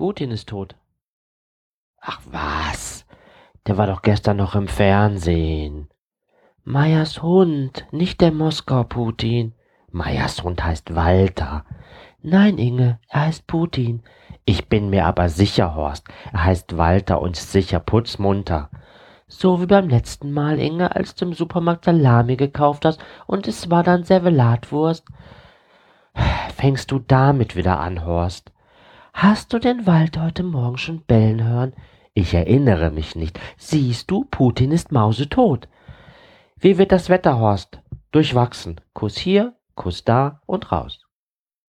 Putin ist tot. Ach was, der war doch gestern noch im Fernsehen. Meyers Hund, nicht der Moskau-Putin. Meyers Hund heißt Walter. Nein, Inge, er heißt Putin. Ich bin mir aber sicher, Horst, er heißt Walter und ist sicher putzmunter. So wie beim letzten Mal, Inge, als du im Supermarkt Salami gekauft hast und es war dann Servelatwurst. Fängst du damit wieder an, Horst? Hast du den Walter heute Morgen schon bellen hören? Ich erinnere mich nicht. Siehst du, Putin ist mausetot. Wie wird das Wetter, Horst? Durchwachsen. Kuss hier, Kuss da und raus.